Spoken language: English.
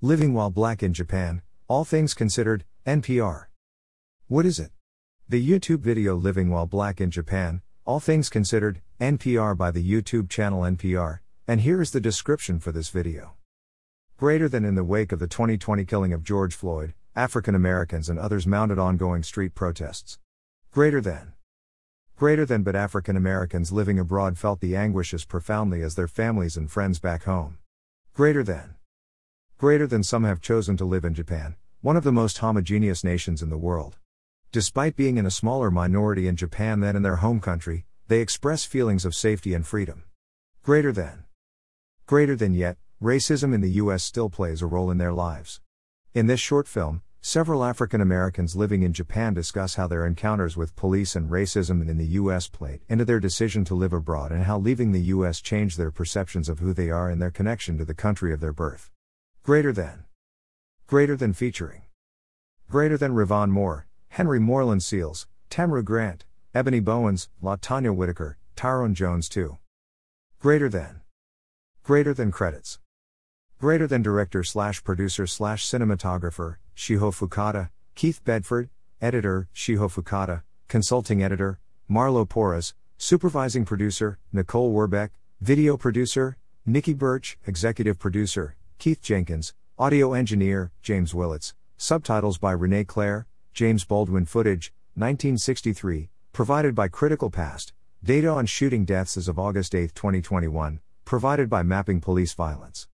Living While Black in Japan, All Things Considered, NPR. What is it? The YouTube video Living While Black in Japan, All Things Considered, NPR by the YouTube channel NPR, and here is the description for this video. Greater than in the wake of the 2020 killing of George Floyd, African Americans and others mounted ongoing street protests. Greater than. Greater than but African Americans living abroad felt the anguish as profoundly as their families and friends back home. Greater than. Greater than some have chosen to live in Japan, one of the most homogeneous nations in the world. Despite being in a smaller minority in Japan than in their home country, they express feelings of safety and freedom. Greater than. Greater than yet, racism in the US still plays a role in their lives. In this short film, several African Americans living in Japan discuss how their encounters with police and racism in the US played into their decision to live abroad and how leaving the US changed their perceptions of who they are and their connection to the country of their birth. Greater than. Greater than featuring. Greater than Ravon Moore, Henry Moreland Seals, Tamra Grant, Ebony Bowens, LaTanya Whitaker, Tyrone Jones 2. Greater than. Greater than credits. Greater than director slash producer slash cinematographer, Shiho Fukada, Keith Bedford, editor, Shiho Fukada, consulting editor, Marlo Porras, supervising producer, Nicole Werbeck, video producer, Nikki Birch, executive producer, Keith Jenkins, audio engineer, James Willits, subtitles by Renee Clare, James Baldwin footage, 1963, provided by Critical Past, data on shooting deaths as of August 8, 2021, provided by Mapping Police Violence.